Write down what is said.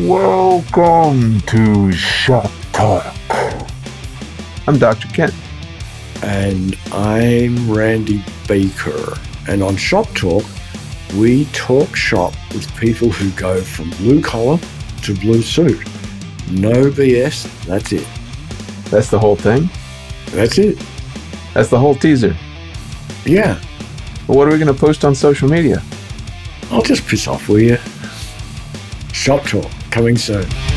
Welcome to Shop Talk. I'm Dr. Kent. And I'm Randy Baker. And on Shop Talk, we talk shop with people who go from blue collar to blue suit. No BS, that's it. That's the whole thing? That's it. That's the whole teaser. Yeah. What are we going to post on social media? I'll just piss off, will you? Shop Talk, coming soon.